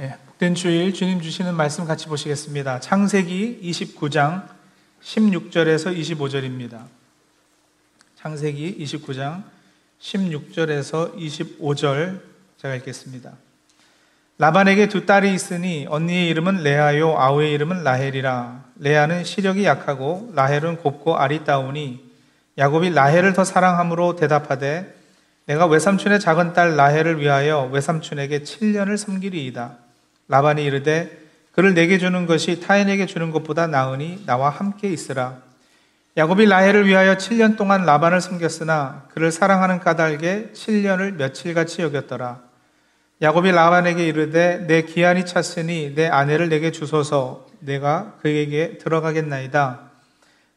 네, 복된 주일 주님 주시는 말씀 같이 보시겠습니다. 창세기 29장 16절에서 25절입니다. 창세기 29장 16절에서 25절 제가 읽겠습니다. 라반에게 두 딸이 있으니 언니의 이름은 레아요 아우의 이름은 라헬이라 레아는 시력이 약하고 라헬은 곱고 아리따우니 야곱이 라헬을 더 사랑함으로 대답하되 내가 외삼촌의 작은 딸 라헬을 위하여 외삼촌에게 7년을 섬기리이다. 라반이 이르되 그를 내게 주는 것이 타인에게 주는 것보다 나으니 나와 함께 있으라. 야곱이 라헬을 위하여 7년 동안 라반을 섬겼으나 그를 사랑하는 까닭에 7년을 며칠같이 여겼더라. 야곱이 라반에게 이르되 내 기한이 찼으니 내 아내를 내게 주소서 내가 그에게 들어가겠나이다.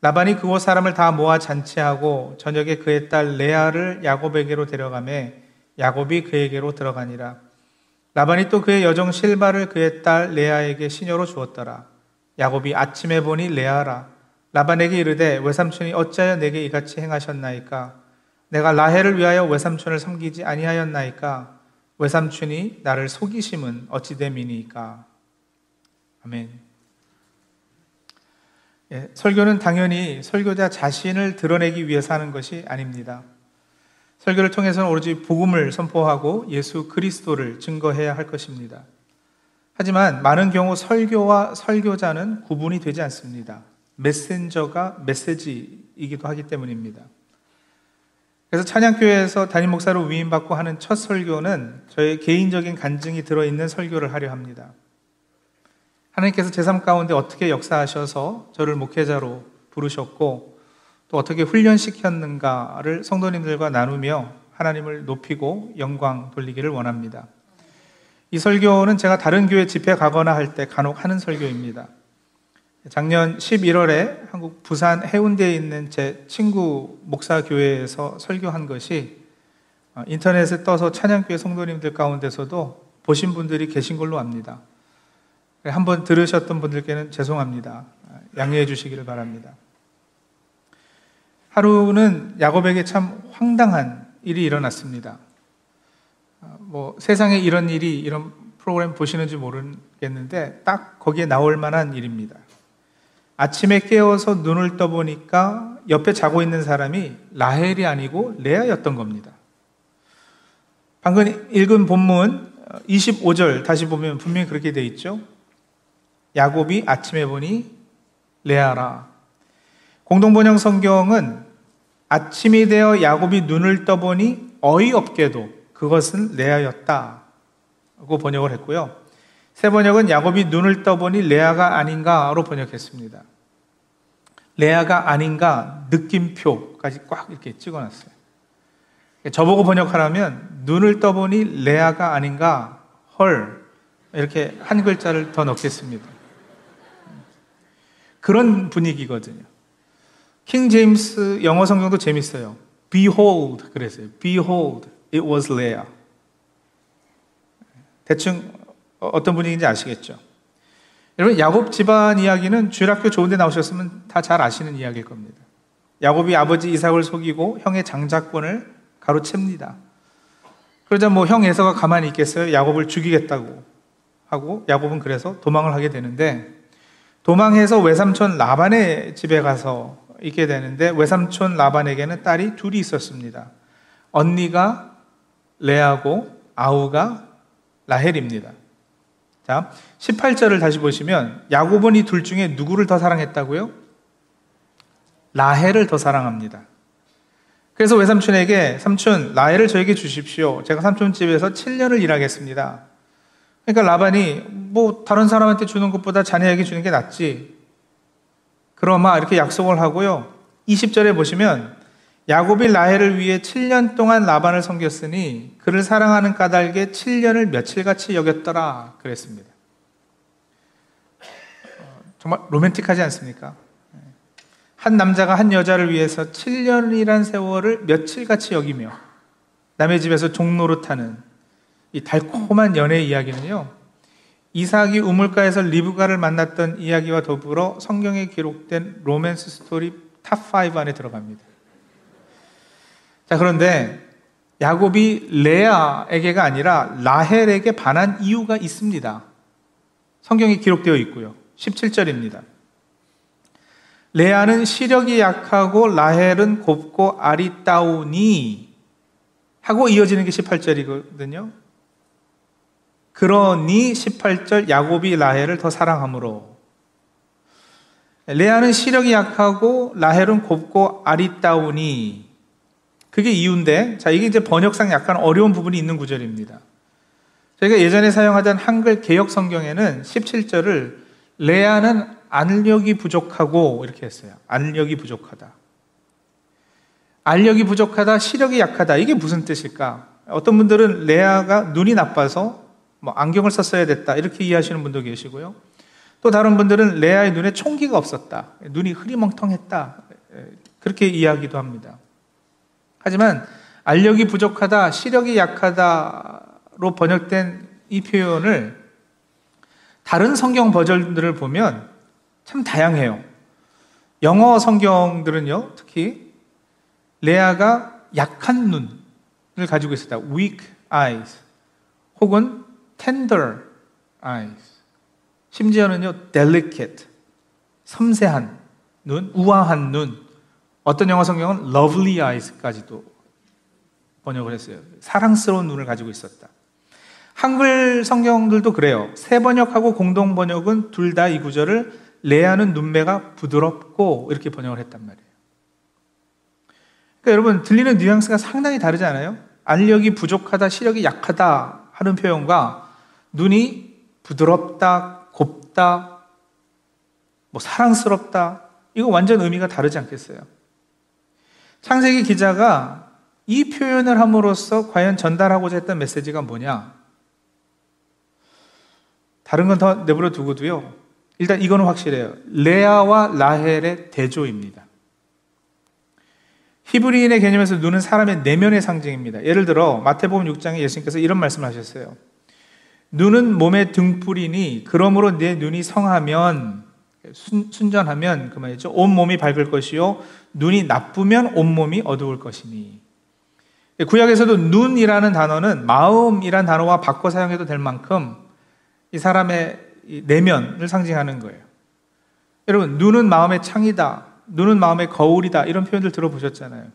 라반이 그곳 사람을 다 모아 잔치하고 저녁에 그의 딸 레아를 야곱에게로 데려가매 야곱이 그에게로 들어가니라. 라반이 또 그의 여종 실바를 그의 딸 레아에게 시녀로 주었더라. 야곱이 아침에 보니 레아라. 라반에게 이르되 외삼촌이 어찌하여 내게 이같이 행하셨나이까? 내가 라헬을 위하여 외삼촌을 섬기지 아니하였나이까? 외삼촌이 나를 속이심은 어찌 됨이니까? 아멘. 예, 설교는 당연히 설교자 자신을 드러내기 위해서 하는 것이 아닙니다. 설교를 통해서는 오로지 복음을 선포하고 예수 그리스도를 증거해야 할 것입니다. 하지만 많은 경우 설교와 설교자는 구분이 되지 않습니다. 메신저가 메시지이기도 하기 때문입니다. 그래서 찬양교회에서 담임 목사로 위임받고 하는 첫 설교는 저의 개인적인 간증이 들어있는 설교를 하려 합니다. 하나님께서 제 삶 가운데 어떻게 역사하셔서 저를 목회자로 부르셨고 또 어떻게 훈련시켰는가를 성도님들과 나누며 하나님을 높이고 영광 돌리기를 원합니다. 이 설교는 제가 다른 교회 집회 가거나 할 때 간혹 하는 설교입니다. 작년 11월에 한국 부산 해운대에 있는 제 친구 목사 교회에서 설교한 것이 어, 인터넷에 떠서 찬양교회 성도님들 가운데서도 보신 분들이 계신 걸로 압니다. 한번 들으셨던 분들께는 죄송합니다. 양해해 주시기를 바랍니다. 하루는 야곱에게 참 황당한 일이 일어났습니다. 어, 뭐 세상에 이런 일이 이런 프로그램 보시는지 모르겠는데 딱 거기에 나올 만한 일입니다. 아침에 깨어서 눈을 떠보니까 옆에 자고 있는 사람이 라헬이 아니고 레아였던 겁니다. 방금 읽은 본문 25절 다시 보면 분명히 그렇게 돼 있죠. 야곱이 아침에 보니 레아라. 공동번영 성경은 아침이 되어 야곱이 눈을 떠보니 어이없게도 그것은 레아였다고 번역을 했고요. 세 번역은 야곱이 눈을 떠보니 레아가 아닌가로 번역했습니다. 레아가 아닌가 느낌표까지 꽉 이렇게 찍어놨어요. 저보고 번역하라면 눈을 떠보니 레아가 아닌가 헐 이렇게 한 글자를 더 넣겠습니다. 그런 분위기거든요. 킹 제임스 영어 성경도 재밌어요. Behold 그랬어요. Behold, it was Leah. 대충 어떤 분위기인지 아시겠죠? 여러분 야곱 집안 이야기는 주일학교 좋은데 나오셨으면 다 잘 아시는 이야기일 겁니다. 야곱이 아버지 이삭을 속이고 형의 장자권을 가로챕니다. 그러자 뭐 형 에서가 가만히 있겠어요? 야곱을 죽이겠다고 하고 야곱은 그래서 도망을 하게 되는데 도망해서 외삼촌 라반의 집에 가서 있게 되는데 외삼촌 라반에게는 딸이 둘이 있었습니다. 언니가 레아고 아우가 라헬입니다. 자, 18절을 다시 보시면 야곱은 이 둘 중에 누구를 더 사랑했다고요? 라헬을 더 사랑합니다. 그래서 외삼촌에게 삼촌 라헬을 저에게 주십시오. 제가 삼촌 집에서 7년을 일하겠습니다. 그러니까 라반이 뭐 다른 사람한테 주는 것보다 자네에게 주는 게 낫지. 그러마 이렇게 약속을 하고요. 20절에 보시면 야곱이 라헬을 위해 7년 동안 라반을 섬겼으니 그를 사랑하는 까닭에 7년을 며칠같이 여겼더라 그랬습니다. 어, 정말 로맨틱하지 않습니까? 한 남자가 한 여자를 위해서 7년이란 세월을 며칠같이 여기며 남의 집에서 종노릇하는 이 달콤한 연애 이야기는요. 이삭이 우물가에서 리브가를 만났던 이야기와 더불어 성경에 기록된 로맨스 스토리 top 5 안에 들어갑니다. 자, 그런데 야곱이 레아에게가 아니라 라헬에게 반한 이유가 있습니다. 성경에 기록되어 있고요. 17절입니다. 레아는 시력이 약하고 라헬은 곱고 아리따우니 하고 이어지는 게 18절이거든요. 그러니 18절 야곱이 라헬을 더 사랑하므로 레아는 시력이 약하고 라헬은 곱고 아리따우니 그게 이유인데 자 이게 이제 번역상 약간 어려운 부분이 있는 구절입니다. 저희가 예전에 사용하던 한글 개혁 성경에는 17절을 레아는 안력이 부족하고 이렇게 했어요. 안력이 부족하다. 안력이 부족하다, 시력이 약하다. 이게 무슨 뜻일까? 어떤 분들은 레아가 눈이 나빠서 뭐 안경을 썼어야 됐다. 이렇게 이해하시는 분도 계시고요. 또 다른 분들은 레아의 눈에 총기가 없었다. 눈이 흐리멍텅했다. 그렇게 이야기도 합니다. 하지만 알력이 부족하다, 시력이 약하다로 번역된 이 표현을 다른 성경 버전들을 보면 참 다양해요. 영어 성경들은요, 특히 레아가 약한 눈을 가지고 있었다. weak eyes 혹은 tender eyes 심지어는요, delicate 섬세한 눈, 우아한 눈 어떤 영어 성경은 lovely eyes까지도 번역을 했어요. 사랑스러운 눈을 가지고 있었다. 한글 성경들도 그래요. 새 번역하고 공동 번역은 둘 다 이 구절을 레아는 눈매가 부드럽고 이렇게 번역을 했단 말이에요. 그러니까 여러분 들리는 뉘앙스가 상당히 다르지 않아요? 알력이 부족하다, 시력이 약하다 하는 표현과 눈이 부드럽다, 곱다, 뭐 사랑스럽다 이거 완전 의미가 다르지 않겠어요? 창세기 기자가 이 표현을 함으로써 과연 전달하고자 했던 메시지가 뭐냐? 다른 건 더 내버려 두고도요. 일단 이거는 확실해요. 레아와 라헬의 대조입니다. 히브리인의 개념에서 눈은 사람의 내면의 상징입니다. 예를 들어 마태복음 6장에 예수님께서 이런 말씀을 하셨어요. 눈은 몸의 등불이니 그러므로 내 눈이 성하면 순, 전하면 그 말이죠. 온 몸이 밝을 것이요 눈이 나쁘면 온 몸이 어두울 것이니. 구약에서도 눈이라는 단어는 마음이란 단어와 바꿔 사용해도 될 만큼 이 사람의 내면을 상징하는 거예요. 여러분, 눈은 마음의 창이다. 눈은 마음의 거울이다. 이런 표현들 들어보셨잖아요.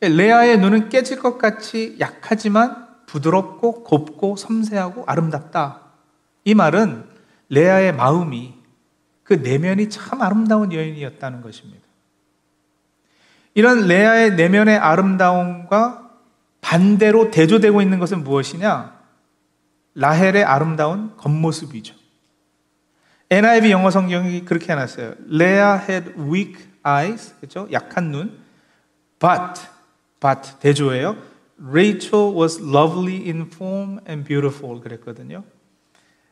레아의 눈은 깨질 것 같이 약하지만 부드럽고 곱고 섬세하고 아름답다. 이 말은 레아의 마음이 그 내면이 참 아름다운 여인이었다는 것입니다. 이런 레아의 내면의 아름다움과 반대로 대조되고 있는 것은 무엇이냐? 라헬의 아름다운 겉모습이죠. NIV 영어 성경이 그렇게 해놨어요. 레아 had weak eyes, 그죠? 약한 눈. But, but 대조예요. Rachel was lovely in form and beautiful 그랬거든요.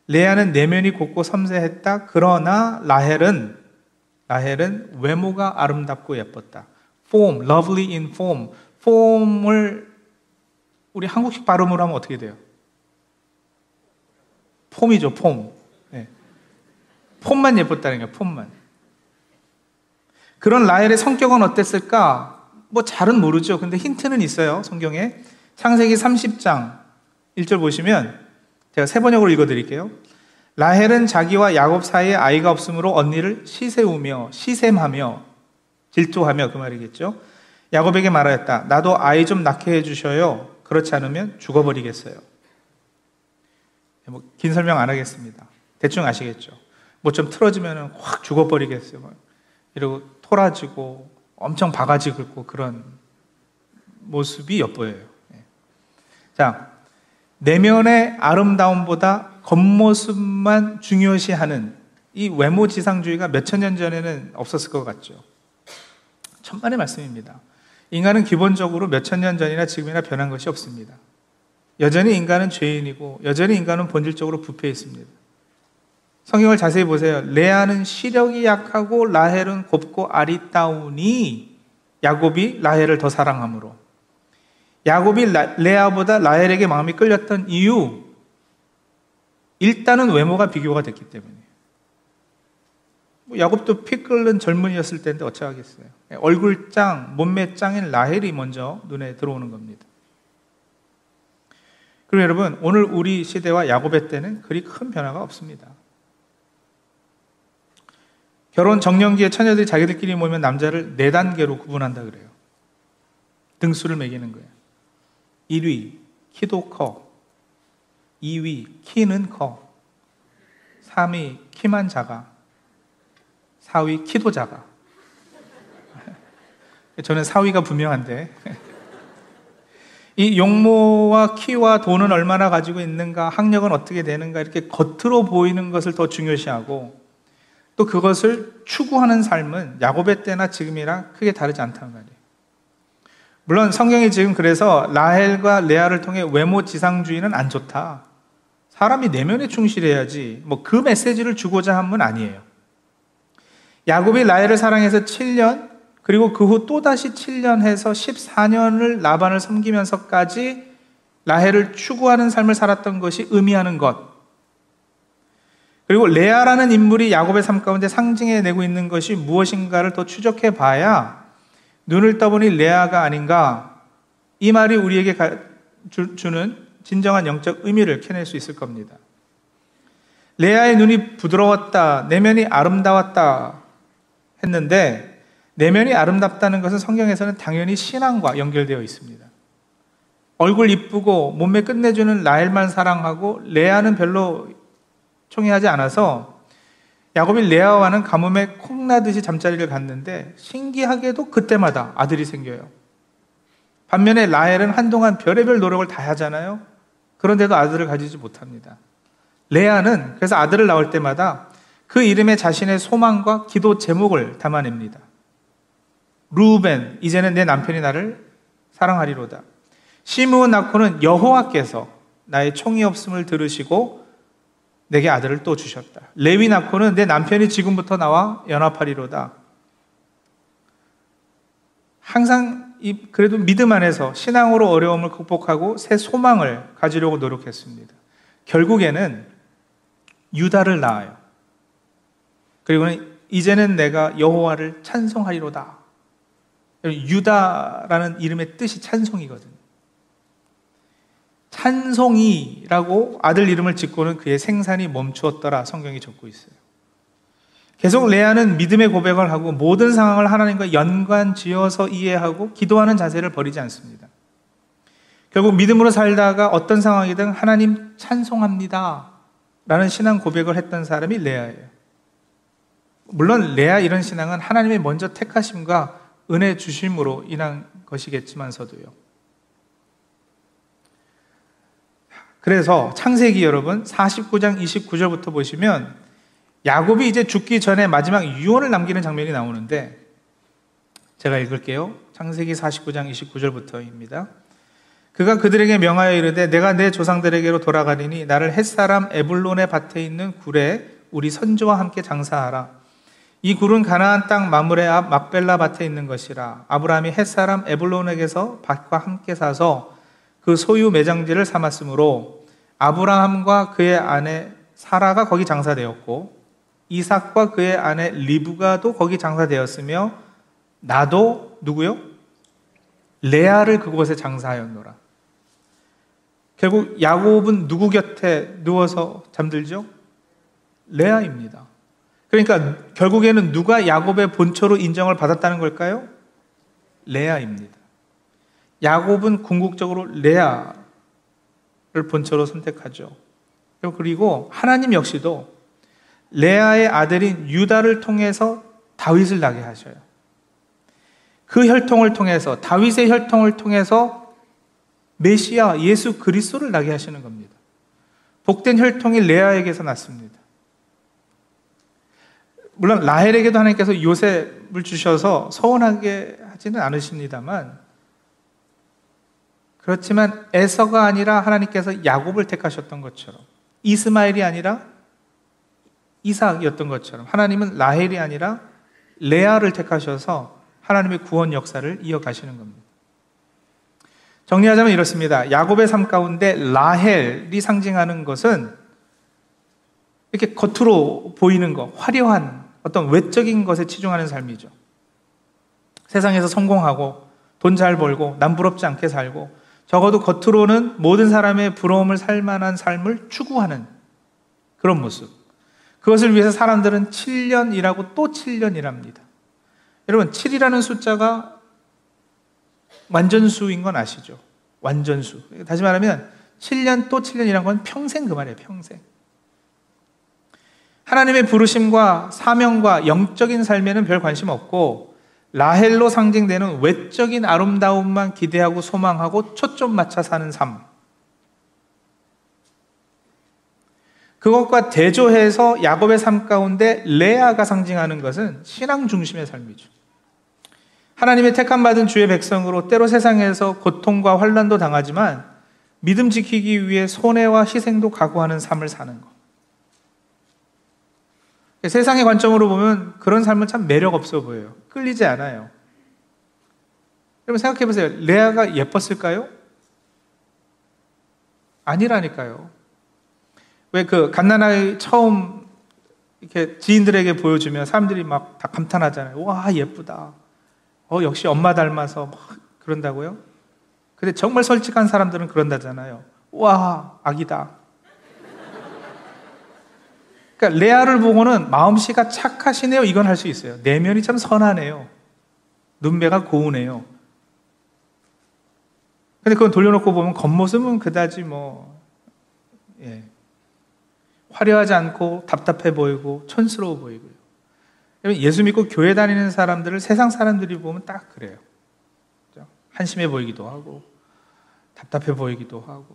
레아는 내면이 곱고 섬세했다. 그러나 라헬은 라헬은 외모가 아름답고 예뻤다. form, lovely in form. form을 우리 한국식 발음으로 하면 어떻게 돼요? 폼이죠, 폼. 네. 폼만 예뻤다는 거예요, 폼만. 그런 라헬의 성격은 어땠을까? 뭐 잘은 모르죠. 근데 힌트는 있어요, 성경에. 창세기 30장 1절 보시면 제가 세 번역으로 읽어 드릴게요. 라헬은 자기와 야곱 사이에 아이가 없으므로 언니를 시세우며 시샘하며 질투하며 그 말이겠죠. 야곱에게 말하였다. 나도 아이 좀 낳게 해 주셔요. 그렇지 않으면 죽어버리겠어요. 뭐 긴 설명 안 하겠습니다. 대충 아시겠죠. 뭐 좀 틀어지면 확 죽어버리겠어요. 뭐 이러고 토라지고 엄청 바가지 긁고 그런 모습이 엿보여요. 예. 자, 내면의 아름다움보다 겉모습만 중요시하는 이 외모 지상주의가 몇천 년 전에는 없었을 것 같죠. 천만의 말씀입니다. 인간은 기본적으로 몇천 년 전이나 지금이나 변한 것이 없습니다. 여전히 인간은 죄인이고 여전히 인간은 본질적으로 부패해 있습니다. 성경을 자세히 보세요. 레아는 시력이 약하고 라헬은 곱고 아리따우니 야곱이 라헬을 더 사랑함으로 야곱이 레아보다 라헬에게 마음이 끌렸던 이유 일단은 외모가 비교가 됐기 때문이에요. 뭐 야곱도 피 끓는 젊은이였을 때인데 어쩌겠어요. 얼굴 짱, 몸매 짱인 라헬이 먼저 눈에 들어오는 겁니다. 그럼 여러분, 오늘 우리 시대와 야곱의 때는 그리 큰 변화가 없습니다. 결혼 정년기에 처녀들이 자기들끼리 모이면 남자를 네 단계로 구분한다 그래요. 등수를 매기는 거예요. 1위, 키도 커. 2위, 키는 커. 3위, 키만 작아. 4위, 키도 작아. 저는 4위가 분명한데. 이 용모와 키와 돈은 얼마나 가지고 있는가, 학력은 어떻게 되는가, 이렇게 겉으로 보이는 것을 더 중요시하고, 또 그것을 추구하는 삶은 야곱의 때나 지금이랑 크게 다르지 않다는 말이에요. 물론 성경이 지금 그래서 라헬과 레아를 통해 외모 지상주의는 안 좋다. 사람이 내면에 충실해야지. 뭐 그 메시지를 주고자 한 건 아니에요. 야곱이 라헬을 사랑해서 7년, 그리고 그 후 또다시 7년 해서 14년을 라반을 섬기면서까지 라헬을 추구하는 삶을 살았던 것이 의미하는 것. 그리고 레아라는 인물이 야곱의 삶 가운데 상징해 내고 있는 것이 무엇인가를 더 추적해 봐야 눈을 떠보니 레아가 아닌가 이 말이 우리에게 주는 진정한 영적 의미를 캐낼 수 있을 겁니다. 레아의 눈이 부드러웠다, 내면이 아름다웠다 했는데 내면이 아름답다는 것은 성경에서는 당연히 신앙과 연결되어 있습니다. 얼굴 이쁘고 몸매 끝내주는 라헬만 사랑하고 레아는 별로 총애하지 않아서 야곱이 레아와는 가뭄에 콩나듯이 잠자리를 갔는데 신기하게도 그때마다 아들이 생겨요. 반면에 라헬은 한동안 별의별 노력을 다 하잖아요. 그런데도 아들을 가지지 못합니다. 레아는 그래서 아들을 낳을 때마다 그 이름에 자신의 소망과 기도 제목을 담아냅니다. 루벤 이제는 내 남편이 나를 사랑하리로다. 시므온 낳고는 여호와께서 나의 총이 없음을 들으시고 내게 아들을 또 주셨다. 레위 낳고는 내 남편이 지금부터 나와 연합하리로다. 항상 그래도 믿음 안에서 신앙으로 어려움을 극복하고 새 소망을 가지려고 노력했습니다. 결국에는 유다를 낳아요. 그리고는 이제는 내가 여호와를 찬송하리로다. 유다라는 이름의 뜻이 찬송이거든요. 찬송이라고 아들 이름을 짓고는 그의 생산이 멈추었더라 성경이 적고 있어요. 계속 레아는 믿음의 고백을 하고 모든 상황을 하나님과 연관 지어서 이해하고 기도하는 자세를 버리지 않습니다. 결국 믿음으로 살다가 어떤 상황이든 하나님 찬송합니다. 라는 신앙 고백을 했던 사람이 레아예요. 물론 레아 이런 신앙은 하나님의 먼저 택하심과 은혜 주심으로 인한 것이겠지만서도요. 그래서 창세기 여러분 49장 29절부터 보시면 야곱이 이제 죽기 전에 마지막 유언을 남기는 장면이 나오는데 제가 읽을게요. 창세기 49장 29절부터입니다. 그가 그들에게 명하여 이르되 내가 내 조상들에게로 돌아가리니 나를 햇사람 에블론의 밭에 있는 굴에 우리 선조와 함께 장사하라. 이 굴은 가나안 땅 마물의 앞 막벨라 밭에 있는 것이라 아브라함이 햇사람 에블론에게서 밭과 함께 사서 그 소유 매장지를 삼았으므로 아브라함과 그의 아내 사라가 거기 장사되었고 이삭과 그의 아내 리브가도 거기 장사되었으며 나도 누구요? 레아를 그곳에 장사하였노라. 결국 야곱은 누구 곁에 누워서 잠들죠? 레아입니다. 그러니까 결국에는 누가 야곱의 본처로 인정을 받았다는 걸까요? 레아입니다. 야곱은 궁극적으로 레아를 본처로 선택하죠. 그리고 하나님 역시도 레아의 아들인 유다를 통해서 다윗을 나게 하셔요. 그 혈통을 통해서 다윗의 혈통을 통해서 메시아 예수 그리스도를 나게 하시는 겁니다. 복된 혈통이 레아에게서 났습니다. 물론 라헬에게도 하나님께서 요셉을 주셔서 서운하게 하지는 않으십니다만 그렇지만 에서가 아니라 하나님께서 야곱을 택하셨던 것처럼 이스마엘이 아니라 이삭이었던 것처럼 하나님은 라헬이 아니라 레아를 택하셔서 하나님의 구원 역사를 이어가시는 겁니다. 정리하자면 이렇습니다. 야곱의 삶 가운데 라헬이 상징하는 것은 이렇게 겉으로 보이는 것, 화려한 어떤 외적인 것에 치중하는 삶이죠. 세상에서 성공하고 돈 잘 벌고 남 부럽지 않게 살고 적어도 겉으로는 모든 사람의 부러움을 살 만한 삶을 추구하는 그런 모습. 그것을 위해서 사람들은 7년 일하고 또 7년 일합니다. 여러분, 7이라는 숫자가 완전수인 건 아시죠? 완전수. 다시 말하면 7년 또 7년이란 건 평생 그 말이에요, 평생. 하나님의 부르심과 사명과 영적인 삶에는 별 관심 없고 라헬로 상징되는 외적인 아름다움만 기대하고 소망하고 초점 맞춰 사는 삶. 그것과 대조해서 야곱의 삶 가운데 레아가 상징하는 것은 신앙 중심의 삶이죠. 하나님의 택함 받은 주의 백성으로 때로 세상에서 고통과 환란도 당하지만 믿음 지키기 위해 손해와 희생도 각오하는 삶을 사는 것. 세상의 관점으로 보면 그런 삶은 참 매력 없어 보여요. 끌리지 않아요. 여러분 생각해 보세요. 레아가 예뻤을까요? 아니라니까요. 왜 그 갓난아이 처음 이렇게 지인들에게 보여주면 사람들이 막 다 감탄하잖아요. 와 예쁘다. 어 역시 엄마 닮아서 막 그런다고요? 근데 정말 솔직한 사람들은 그런다잖아요. 와 아기다. 그러니까 레아를 보고는 마음씨가 착하시네요. 이건 할 수 있어요. 내면이 참 선하네요. 눈매가 고우네요. 근데 그건 돌려놓고 보면 겉모습은 그다지 뭐, 예. 화려하지 않고 답답해 보이고 촌스러워 보이고요. 예수 믿고 교회 다니는 사람들을 세상 사람들이 보면 딱 그래요. 한심해 보이기도 하고, 답답해 보이기도 하고,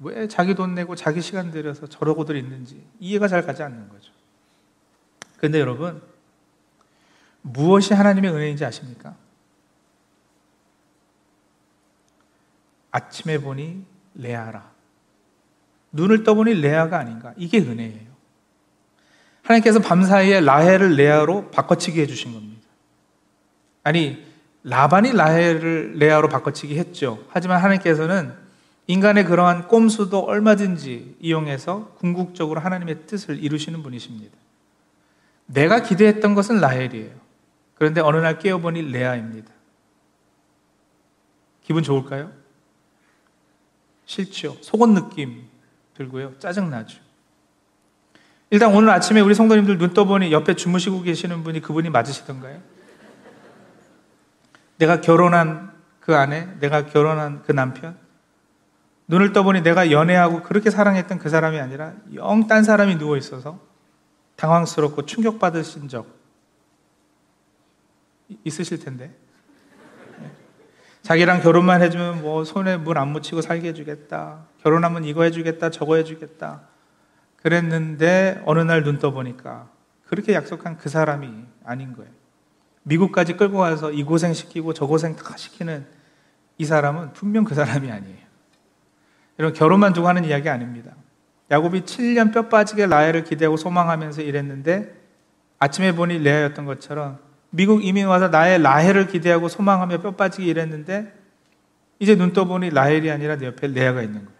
왜 자기 돈 내고 자기 시간 들여서 저러고들 있는지 이해가 잘 가지 않는 거죠. 그런데 여러분, 무엇이 하나님의 은혜인지 아십니까? 아침에 보니 레아라. 눈을 떠보니 레아가 아닌가. 이게 은혜예요. 하나님께서 밤사이에 라헬을 레아로 바꿔치기 해주신 겁니다. 아니, 라반이 라헬을 레아로 바꿔치기 했죠. 하지만 하나님께서는 인간의 그러한 꼼수도 얼마든지 이용해서 궁극적으로 하나님의 뜻을 이루시는 분이십니다. 내가 기대했던 것은 라헬이에요. 그런데 어느 날 깨어보니 레아입니다. 기분 좋을까요? 싫죠. 속은 느낌 들고요. 짜증나죠. 일단 오늘 아침에 우리 성도님들 눈 떠보니 옆에 주무시고 계시는 분이 그분이 맞으시던가요? 내가 결혼한 그 아내, 내가 결혼한 그 남편, 눈을 떠보니 내가 연애하고 그렇게 사랑했던 그 사람이 아니라 영 딴 사람이 누워 있어서 당황스럽고 충격받으신 적 있으실 텐데. 네. 자기랑 결혼만 해주면 뭐 손에 물 안 묻히고 살게 해주겠다. 결혼하면 이거 해주겠다, 저거 해주겠다. 그랬는데 어느 날 눈 떠보니까 그렇게 약속한 그 사람이 아닌 거예요. 미국까지 끌고 가서 이 고생 시키고 저 고생 다 시키는 이 사람은 분명 그 사람이 아니에요. 이런 결혼만 두고 하는 이야기 아닙니다. 야곱이 7년 뼈 빠지게 라헬을 기대하고 소망하면서 일했는데 아침에 보니 레아였던 것처럼 미국 이민 와서 나의 라헬을 기대하고 소망하며 뼈 빠지게 일했는데 이제 눈 떠보니 라헬이 아니라 내 옆에 레아가 있는 거예요.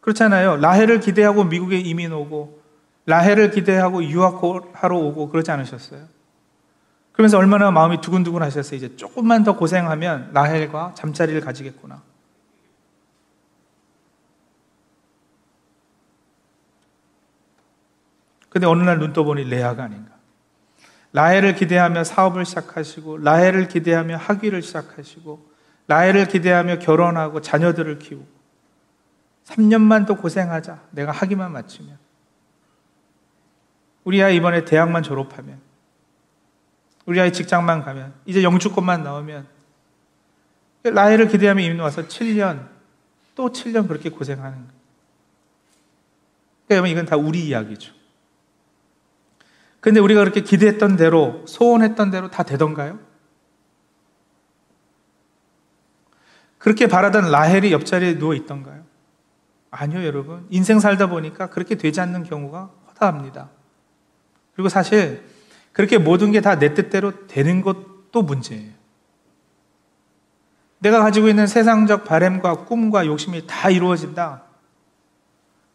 그렇잖아요. 라헬을 기대하고 미국에 이민 오고 라헬을 기대하고 유학하러 오고 그러지 않으셨어요? 그러면서 얼마나 마음이 두근두근 하셨어요. 이제 조금만 더 고생하면 라헬과 잠자리를 가지겠구나. 근데 어느 날 눈 떠보니 레아가 아닌가. 라헬을 기대하며 사업을 시작하시고, 라헬을 기대하며 학위를 시작하시고, 라헬을 기대하며 결혼하고 자녀들을 키우고, 3년만 더 고생하자. 내가 학위만 마치면. 우리 아이 이번에 대학만 졸업하면, 우리 아이 직장만 가면, 이제 영주권만 나오면, 라헬을 기대하며 이민 와서 7년, 또 7년 그렇게 고생하는 거예요. 그러니까 이건 다 우리 이야기죠. 근데 우리가 그렇게 기대했던 대로, 소원했던 대로 다 되던가요? 그렇게 바라던 라헬이 옆자리에 누워 있던가요? 아니요, 여러분. 인생 살다 보니까 그렇게 되지 않는 경우가 허다합니다. 그리고 사실 그렇게 모든 게 다 내 뜻대로 되는 것도 문제예요. 내가 가지고 있는 세상적 바램과 꿈과 욕심이 다 이루어진다.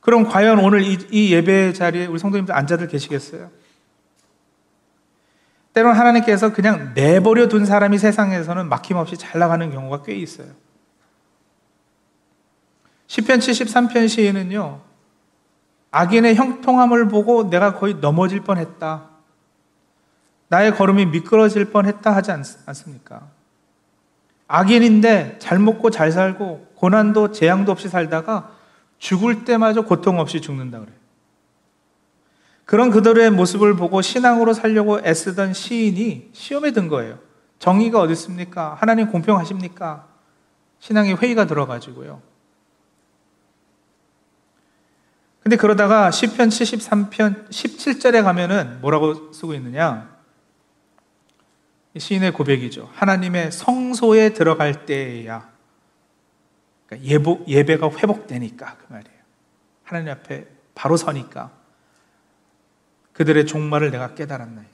그럼 과연 오늘 이, 이 예배 자리에 우리 성도님들 앉아들 계시겠어요? 때로는 하나님께서 그냥 내버려 둔 사람이 세상에서는 막힘없이 잘 나가는 경우가 꽤 있어요. 10편 73편 시인은요, 악인의 형통함을 보고 내가 거의 넘어질 뻔 했다. 나의 걸음이 미끄러질 뻔 했다 하지 않, 않습니까? 악인인데 잘 먹고 잘 살고 고난도 재앙도 없이 살다가 죽을 때마저 고통 없이 죽는다 그래요. 그런 그들의 모습을 보고 신앙으로 살려고 애쓰던 시인이 시험에 든 거예요. 정의가 어디 있습니까? 하나님 공평하십니까? 신앙의 회의가 들어가지고요. 근데 그러다가 시편 73편 17절에 가면은 뭐라고 쓰고 있느냐? 시인의 고백이죠. 하나님의 성소에 들어갈 때야 그러니까 예보, 예배가 회복되니까 그 말이에요. 하나님 앞에 바로 서니까 그들의 종말을 내가 깨달았나이다.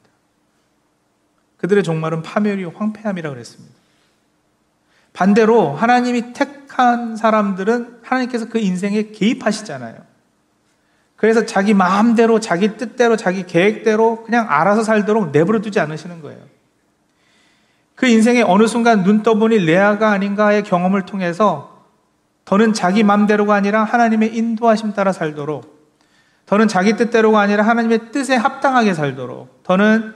그들의 종말은 파멸이요 황폐함이라 그랬습니다. 반대로 하나님이 택한 사람들은 하나님께서 그 인생에 개입하시잖아요. 그래서 자기 마음대로, 자기 뜻대로, 자기 계획대로 그냥 알아서 살도록 내버려 두지 않으시는 거예요. 그 인생의 어느 순간 눈 떠보니 레아가 아닌가의 경험을 통해서 더는 자기 마음대로가 아니라 하나님의 인도하심 따라 살도록 더는 자기 뜻대로가 아니라 하나님의 뜻에 합당하게 살도록 더는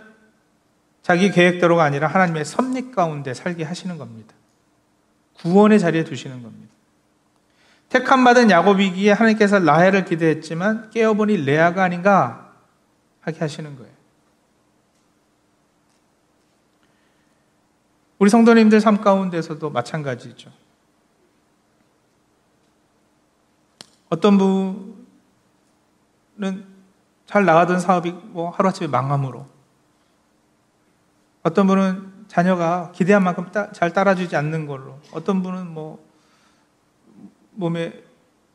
자기 계획대로가 아니라 하나님의 섭리 가운데 살게 하시는 겁니다. 구원의 자리에 두시는 겁니다. 택함 받은 야곱이기에 하나님께서 라헬을 기대했지만 깨어보니 레아가 아닌가 하게 하시는 거예요. 우리 성도님들 삶 가운데서도 마찬가지죠. 어떤 분은 잘 나가던 사업이 뭐 하루아침에 망함으로 어떤 분은 자녀가 기대한 만큼 따, 잘 따라주지 않는 걸로 어떤 분은 뭐 몸에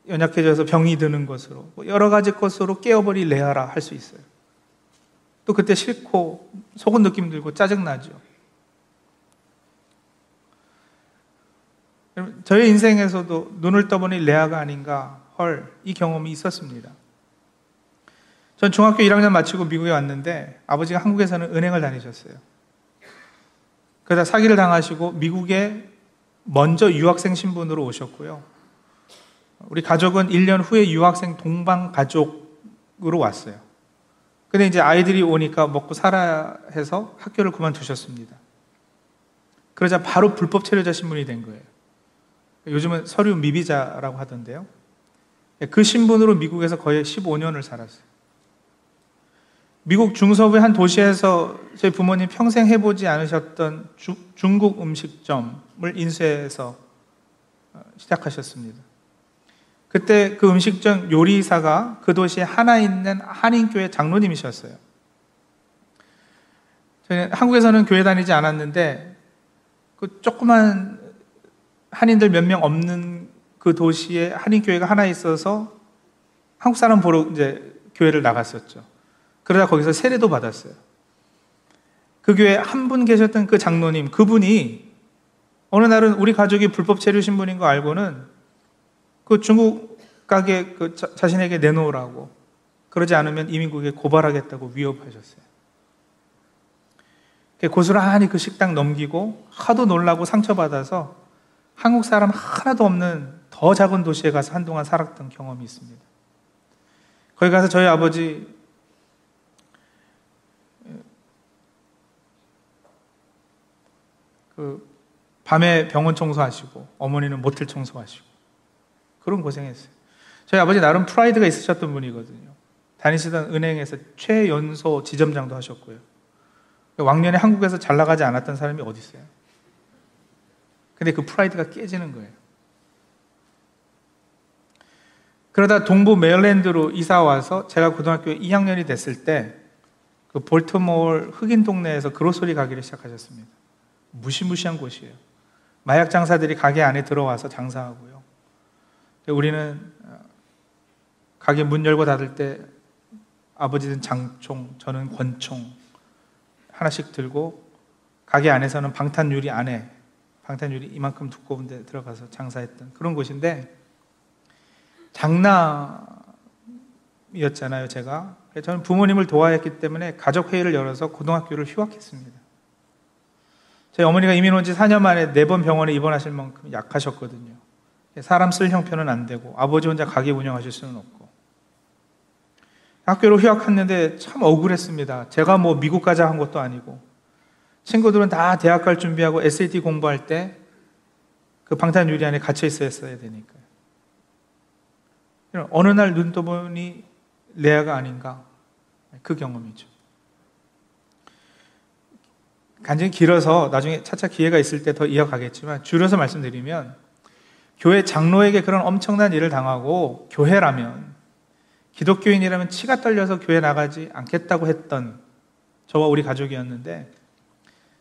연약해져서 병이 드는 것으로 뭐 여러 가지 것으로 깨어버리 레아라 할 수 있어요. 또 그때 싫고 속은 느낌 들고 짜증나죠. 저의 인생에서도 눈을 떠보니 레아가 아닌가 헐, 이 경험이 있었습니다. 전 중학교 1학년 마치고 미국에 왔는데 아버지가 한국에서는 은행을 다니셨어요. 그러다 사기를 당하시고 미국에 먼저 유학생 신분으로 오셨고요. 우리 가족은 1년 후에 유학생 동방 가족으로 왔어요. 근데 이제 아이들이 오니까 먹고 살아야 해서 학교를 그만두셨습니다. 그러자 바로 불법 체류자 신분이 된 거예요. 요즘은 서류 미비자라고 하던데요. 그 신분으로 미국에서 거의 15년을 살았어요. 미국 중서부의 한 도시에서 저희 부모님 평생 해보지 않으셨던 주, 중국 음식점을 인쇄해서 어, 시작하셨습니다. 그때 그 음식점 요리사가 그 도시에 하나 있는 한인교회 장로님이셨어요. 저는 한국에서는 교회 다니지 않았는데 그 조그만 한인들 몇 명 없는 그 도시에 한인교회가 하나 있어서 한국 사람 보러 이제 교회를 나갔었죠. 그러다 거기서 세례도 받았어요. 그 교회 한 분 계셨던 그 장로님, 그분이 어느 날은 우리 가족이 불법 체류 신 분인 거 알고는 그 중국 가게 그 자, 자신에게 내놓으라고 그러지 않으면 이민국에 고발하겠다고 위협하셨어요. 고스란히 그 식당 넘기고 하도 놀라고 상처받아서 한국 사람 하나도 없는 더 작은 도시에 가서 한동안 살았던 경험이 있습니다. 거기 가서 저희 아버지 그 밤에 병원 청소하시고 어머니는 모텔 청소하시고 그런 고생했어요. 저희 아버지 나름 프라이드가 있으셨던 분이거든요. 다니시던 은행에서 최연소 지점장도 하셨고요. 왕년에 한국에서 잘 나가지 않았던 사람이 어디 있어요? 근데 그 프라이드가 깨지는 거예요. 그러다 동부 메릴랜드로 이사 와서 제가 고등학교 2학년이 됐을 때 그 볼트몰 흑인 동네에서 그로소리 가기를 시작하셨습니다. 무시무시한 곳이에요. 마약 장사들이 가게 안에 들어와서 장사하고요. 우리는 어, 가게 문 열고 닫을 때 아버지는 장총, 저는 권총 하나씩 들고 가게 안에서는 방탄 유리 안에 방탄유리 이만큼 두꺼운 데 들어가서 장사했던 그런 곳인데 장남이었잖아요, 제가. 저는 부모님을 도와야 했기 때문에 가족 회의를 열어서 고등학교를 휴학했습니다. 저희 어머니가 이민 온 지 4년 만에 네 번 병원에 입원하실 만큼 약하셨거든요. 사람 쓸 형편은 안 되고 아버지 혼자 가게 운영하실 수는 없고 학교로 휴학했는데 참 억울했습니다. 제가 뭐 미국 가자 한 것도 아니고 친구들은 다 대학 갈 준비하고 SAT 공부할 때 그 방탄 유리 안에 갇혀 있어야 되니까요. 어느 날 눈 떠보니 레아가 아닌가 그 경험이죠. 간증이 길어서 나중에 차차 기회가 있을 때 더 이어가겠지만 줄여서 말씀드리면 교회 장로에게 그런 엄청난 일을 당하고 교회라면 기독교인이라면 치가 떨려서 교회 나가지 않겠다고 했던 저와 우리 가족이었는데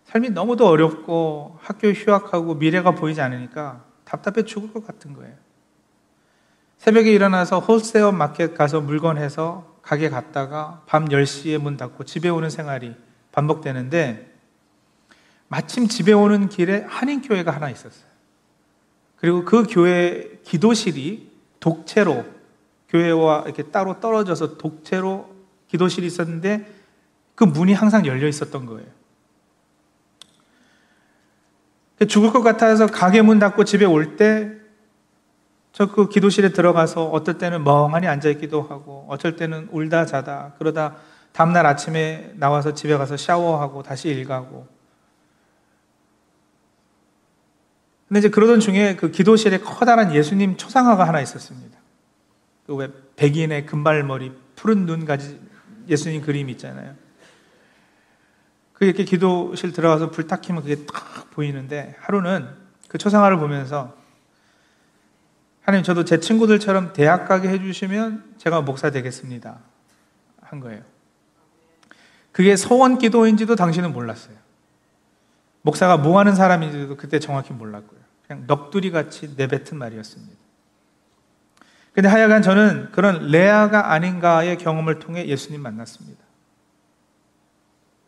삶이 너무도 어렵고 학교 휴학하고 미래가 보이지 않으니까 답답해 죽을 것 같은 거예요. 새벽에 일어나서 홀세어 마켓 가서 물건 해서 가게 갔다가 밤 10시에 문 닫고 집에 오는 생활이 반복되는데 마침 집에 오는 길에 한인교회가 하나 있었어요. 그리고 그 교회 기도실이 독채로 교회와 이렇게 따로 떨어져서 독채로 기도실이 있었는데 그 문이 항상 열려 있었던 거예요. 죽을 것 같아서 가게 문 닫고 집에 올 때 저 그 기도실에 들어가서 어떨 때는 멍하니 앉아 있기도 하고 어쩔 때는 울다 자다 그러다 다음날 아침에 나와서 집에 가서 샤워하고 다시 일 가고 근데 이제 그러던 중에 그 기도실에 커다란 예수님 초상화가 하나 있었습니다. 그 왜 백인의 금발머리, 푸른 눈 가지 예수님 그림 있잖아요. 그 이렇게 기도실 들어가서 불딱 켜면 그게 딱 보이는데 하루는 그 초상화를 보면서 하나님 저도 제 친구들처럼 대학 가게 해주시면 제가 목사 되겠습니다. 한 거예요. 그게 소원 기도인지도 당신은 몰랐어요. 목사가 뭐 하는 사람인지도 그때 정확히 몰랐고요. 그냥 넋두리 같이 내뱉은 말이었습니다. 근데 하여간 저는 그런 레아가 아닌가의 경험을 통해 예수님 만났습니다.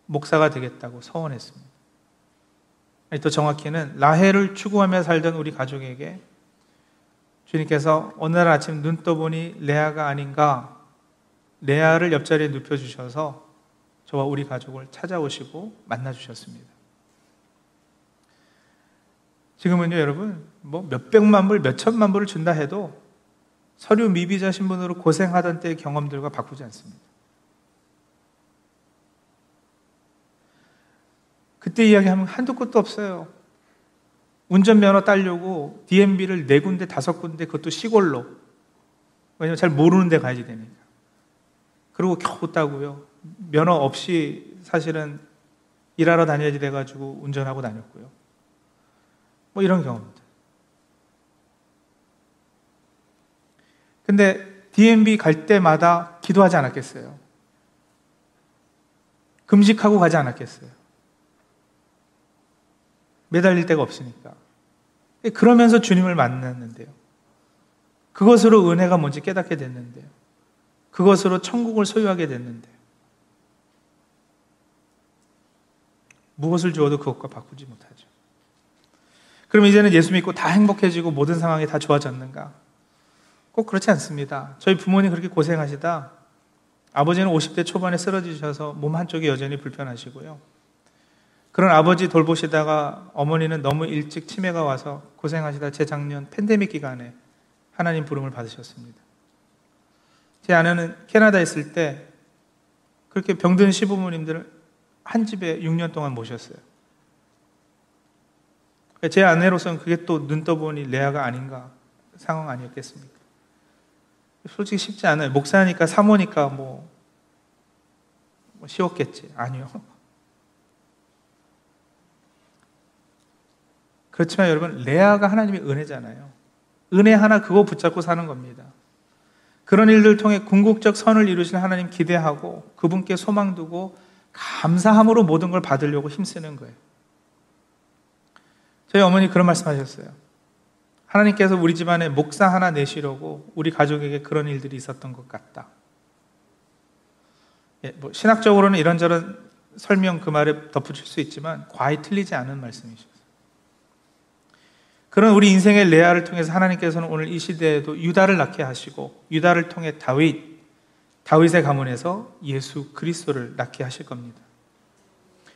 목사가 되겠다고 서원했습니다. 또 정확히는 라헬을 추구하며 살던 우리 가족에게 주님께서 어느 날 아침 눈 떠보니 레아가 아닌가 레아를 옆자리에 눕혀주셔서 저와 우리 가족을 찾아오시고 만나주셨습니다. 지금은요, 여러분, 뭐 몇백만 불, 몇천만 불을 준다 해도 서류 미비자 신분으로 고생하던 때의 경험들과 바꾸지 않습니다. 그때 이야기하면 한두 끝도 없어요. 운전면허 따려고 DMB를 네 군데, 다섯 군데, 그것도 시골로. 왜냐면 잘 모르는 데 가야지 되니까. 그리고 겨우 따고요. 면허 없이 사실은 일하러 다녀야지 돼가지고 운전하고 다녔고요. 뭐 이런 경우입니다. 근데 DMB 갈 때마다 기도하지 않았겠어요? 금식하고 가지 않았겠어요? 매달릴 데가 없으니까. 그러면서 주님을 만났는데요. 그것으로 은혜가 뭔지 깨닫게 됐는데요. 그것으로 천국을 소유하게 됐는데요. 무엇을 주어도 그것과 바꾸지 못하죠. 그럼 이제는 예수 믿고 다 행복해지고 모든 상황이 다 좋아졌는가? 꼭 그렇지 않습니다. 저희 부모님 그렇게 고생하시다 아버지는 50대 초반에 쓰러지셔서 몸 한쪽이 여전히 불편하시고요. 그런 아버지 돌보시다가 어머니는 너무 일찍 치매가 와서 고생하시다 재작년 팬데믹 기간에 하나님 부름을 받으셨습니다. 제 아내는 캐나다에 있을 때 그렇게 병든 시부모님들을 한 집에 6년 동안 모셨어요. 제 아내로서는 그게 또 눈 떠보니 레아가 아닌가 상황 아니었겠습니까? 솔직히 쉽지 않아요. 목사니까 사모니까 뭐, 뭐 쉬웠겠지. 아니요. 그렇지만 여러분, 레아가 하나님의 은혜잖아요. 은혜 하나 그거 붙잡고 사는 겁니다. 그런 일들 통해 궁극적 선을 이루신 하나님 기대하고 그분께 소망 두고 감사함으로 모든 걸 받으려고 힘쓰는 거예요. 저희 어머니 그런 말씀 하셨어요. 하나님께서 우리 집안에 목사 하나 내시려고 우리 가족에게 그런 일들이 있었던 것 같다. 예, 뭐 신학적으로는 이런저런 설명 그 말에 덧붙일 수 있지만 과히 틀리지 않은 말씀이셨어요. 그런 우리 인생의 레아를 통해서 하나님께서는 오늘 이 시대에도 유다를 낳게 하시고 유다를 통해 다윗, 다윗의 가문에서 예수 그리스도를 낳게 하실 겁니다.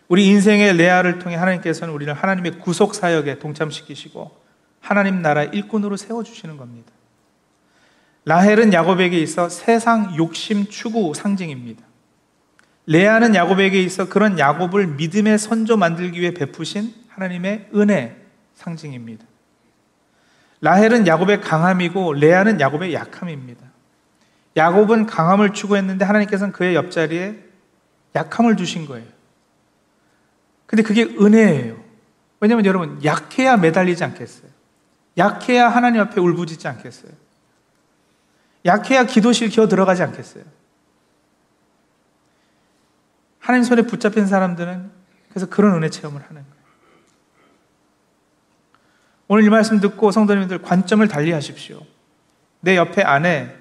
우리 인생의 레아를 통해 하나님께서는 우리를 하나님의 구속 사역에 동참시키시고 하나님 나라 일꾼으로 세워 주시는 겁니다. 라헬은 야곱에게 있어 세상 욕심 추구 상징입니다. 레아는 야곱에게 있어 그런 야곱을 믿음의 선조 만들기 위해 베푸신 하나님의 은혜 상징입니다. 라헬은 야곱의 강함이고 레아는 야곱의 약함입니다. 야곱은 강함을 추구했는데 하나님께서는 그의 옆자리에 약함을 주신 거예요. 근데 그게 은혜예요. 왜냐하면 여러분 약해야 매달리지 않겠어요. 약해야 하나님 앞에 울부짖지 않겠어요. 약해야 기도실 기어 들어가지 않겠어요. 하나님 손에 붙잡힌 사람들은 그래서 그런 은혜 체험을 하는 거예요. 오늘 이 말씀 듣고 성도님들 관점을 달리 하십시오. 내 옆에 아내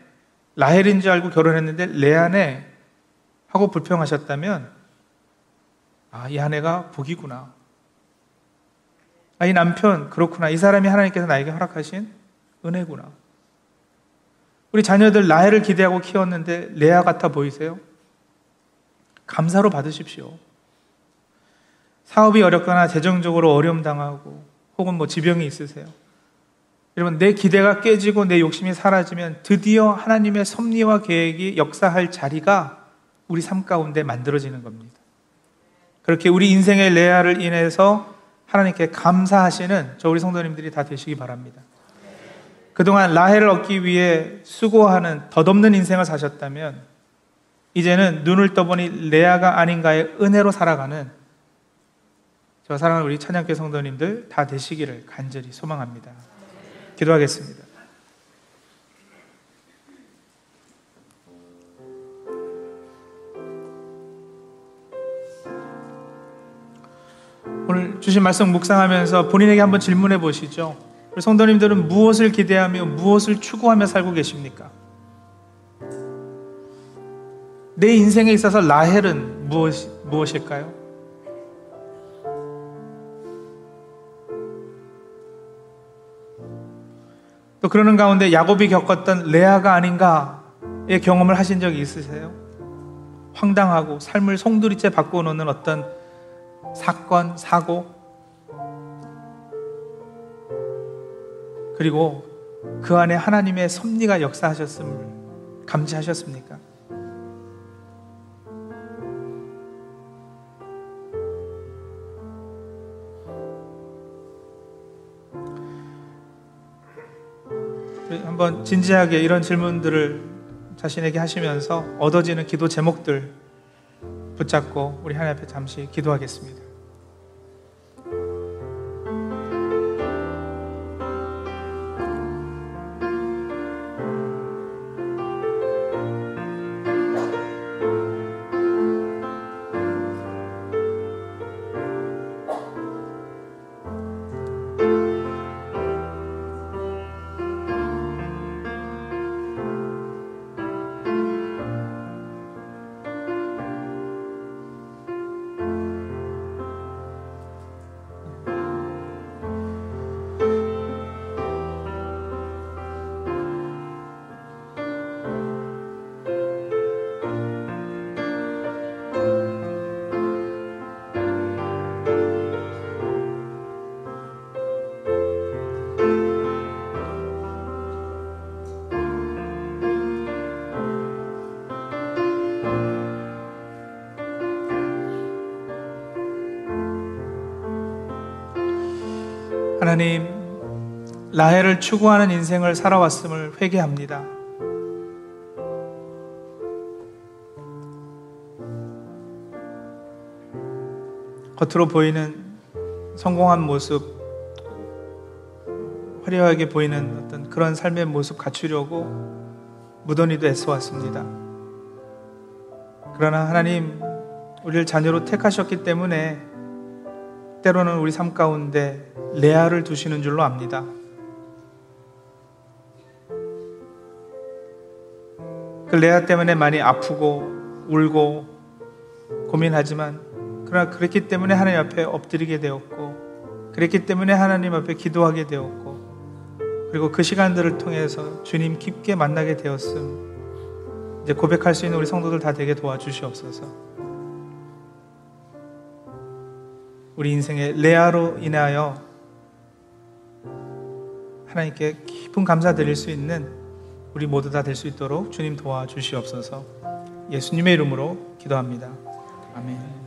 라헬인 줄 알고 결혼했는데 레아네 하고 불평하셨다면 아, 이 아내가 복이구나. 아, 이 남편 그렇구나. 이 사람이 하나님께서 나에게 허락하신 은혜구나. 우리 자녀들 라헬을 기대하고 키웠는데 레아 같아 보이세요? 감사로 받으십시오. 사업이 어렵거나 재정적으로 어려움 당하고 혹은 뭐 지병이 있으세요. 여러분, 내 기대가 깨지고 내 욕심이 사라지면 드디어 하나님의 섭리와 계획이 역사할 자리가 우리 삶 가운데 만들어지는 겁니다. 그렇게 우리 인생의 레아를 인해서 하나님께 감사하시는 저 우리 성도님들이 다 되시기 바랍니다. 그동안 라헬을 얻기 위해 수고하는 덧없는 인생을 사셨다면 이제는 눈을 떠보니 레아가 아닌가의 은혜로 살아가는 저 사랑하는 우리 찬양교 성도님들 다 되시기를 간절히 소망합니다. 기도하겠습니다. 오늘 주신 말씀 묵상하면서 본인에게 한번 질문해 보시죠. 우리 성도님들은 무엇을 기대하며 무엇을 추구하며 살고 계십니까? 내 인생에 있어서 라헬은 무엇, 무엇일까요? 또 그러는 가운데 야곱이 겪었던 레아가 아닌가의 경험을 하신 적이 있으세요? 황당하고 삶을 송두리째 바꿔놓는 어떤 사건, 사고, 그리고 그 안에 하나님의 섭리가 역사하셨음을 감지하셨습니까? 한번 진지하게 이런 질문들을 자신에게 하시면서 얻어지는 기도 제목들 붙잡고 우리 하나님 앞에 잠시 기도하겠습니다. 하나님, 라헬을 추구하는 인생을 살아왔음을 회개합니다. 겉으로 보이는 성공한 모습, 화려하게 보이는 어떤 그런 삶의 모습 갖추려고 무던히도 애써왔습니다. 그러나 하나님, 우리를 자녀로 택하셨기 때문에 때로는 우리 삶 가운데 레아를 두시는 줄로 압니다. 그 레아 때문에 많이 아프고 울고 고민하지만 그러나 그랬기 때문에 하나님 앞에 엎드리게 되었고 그랬기 때문에 하나님 앞에 기도하게 되었고 그리고 그 시간들을 통해서 주님 깊게 만나게 되었음 이제 고백할 수 있는 우리 성도들 다 되게 도와주시옵소서. 우리 인생의 레아로 인하여 하나님께 깊은 감사 드릴 수 있는 우리 모두 다 될 수 있도록 주님 도와주시옵소서. 예수님의 이름으로 기도합니다. 아멘.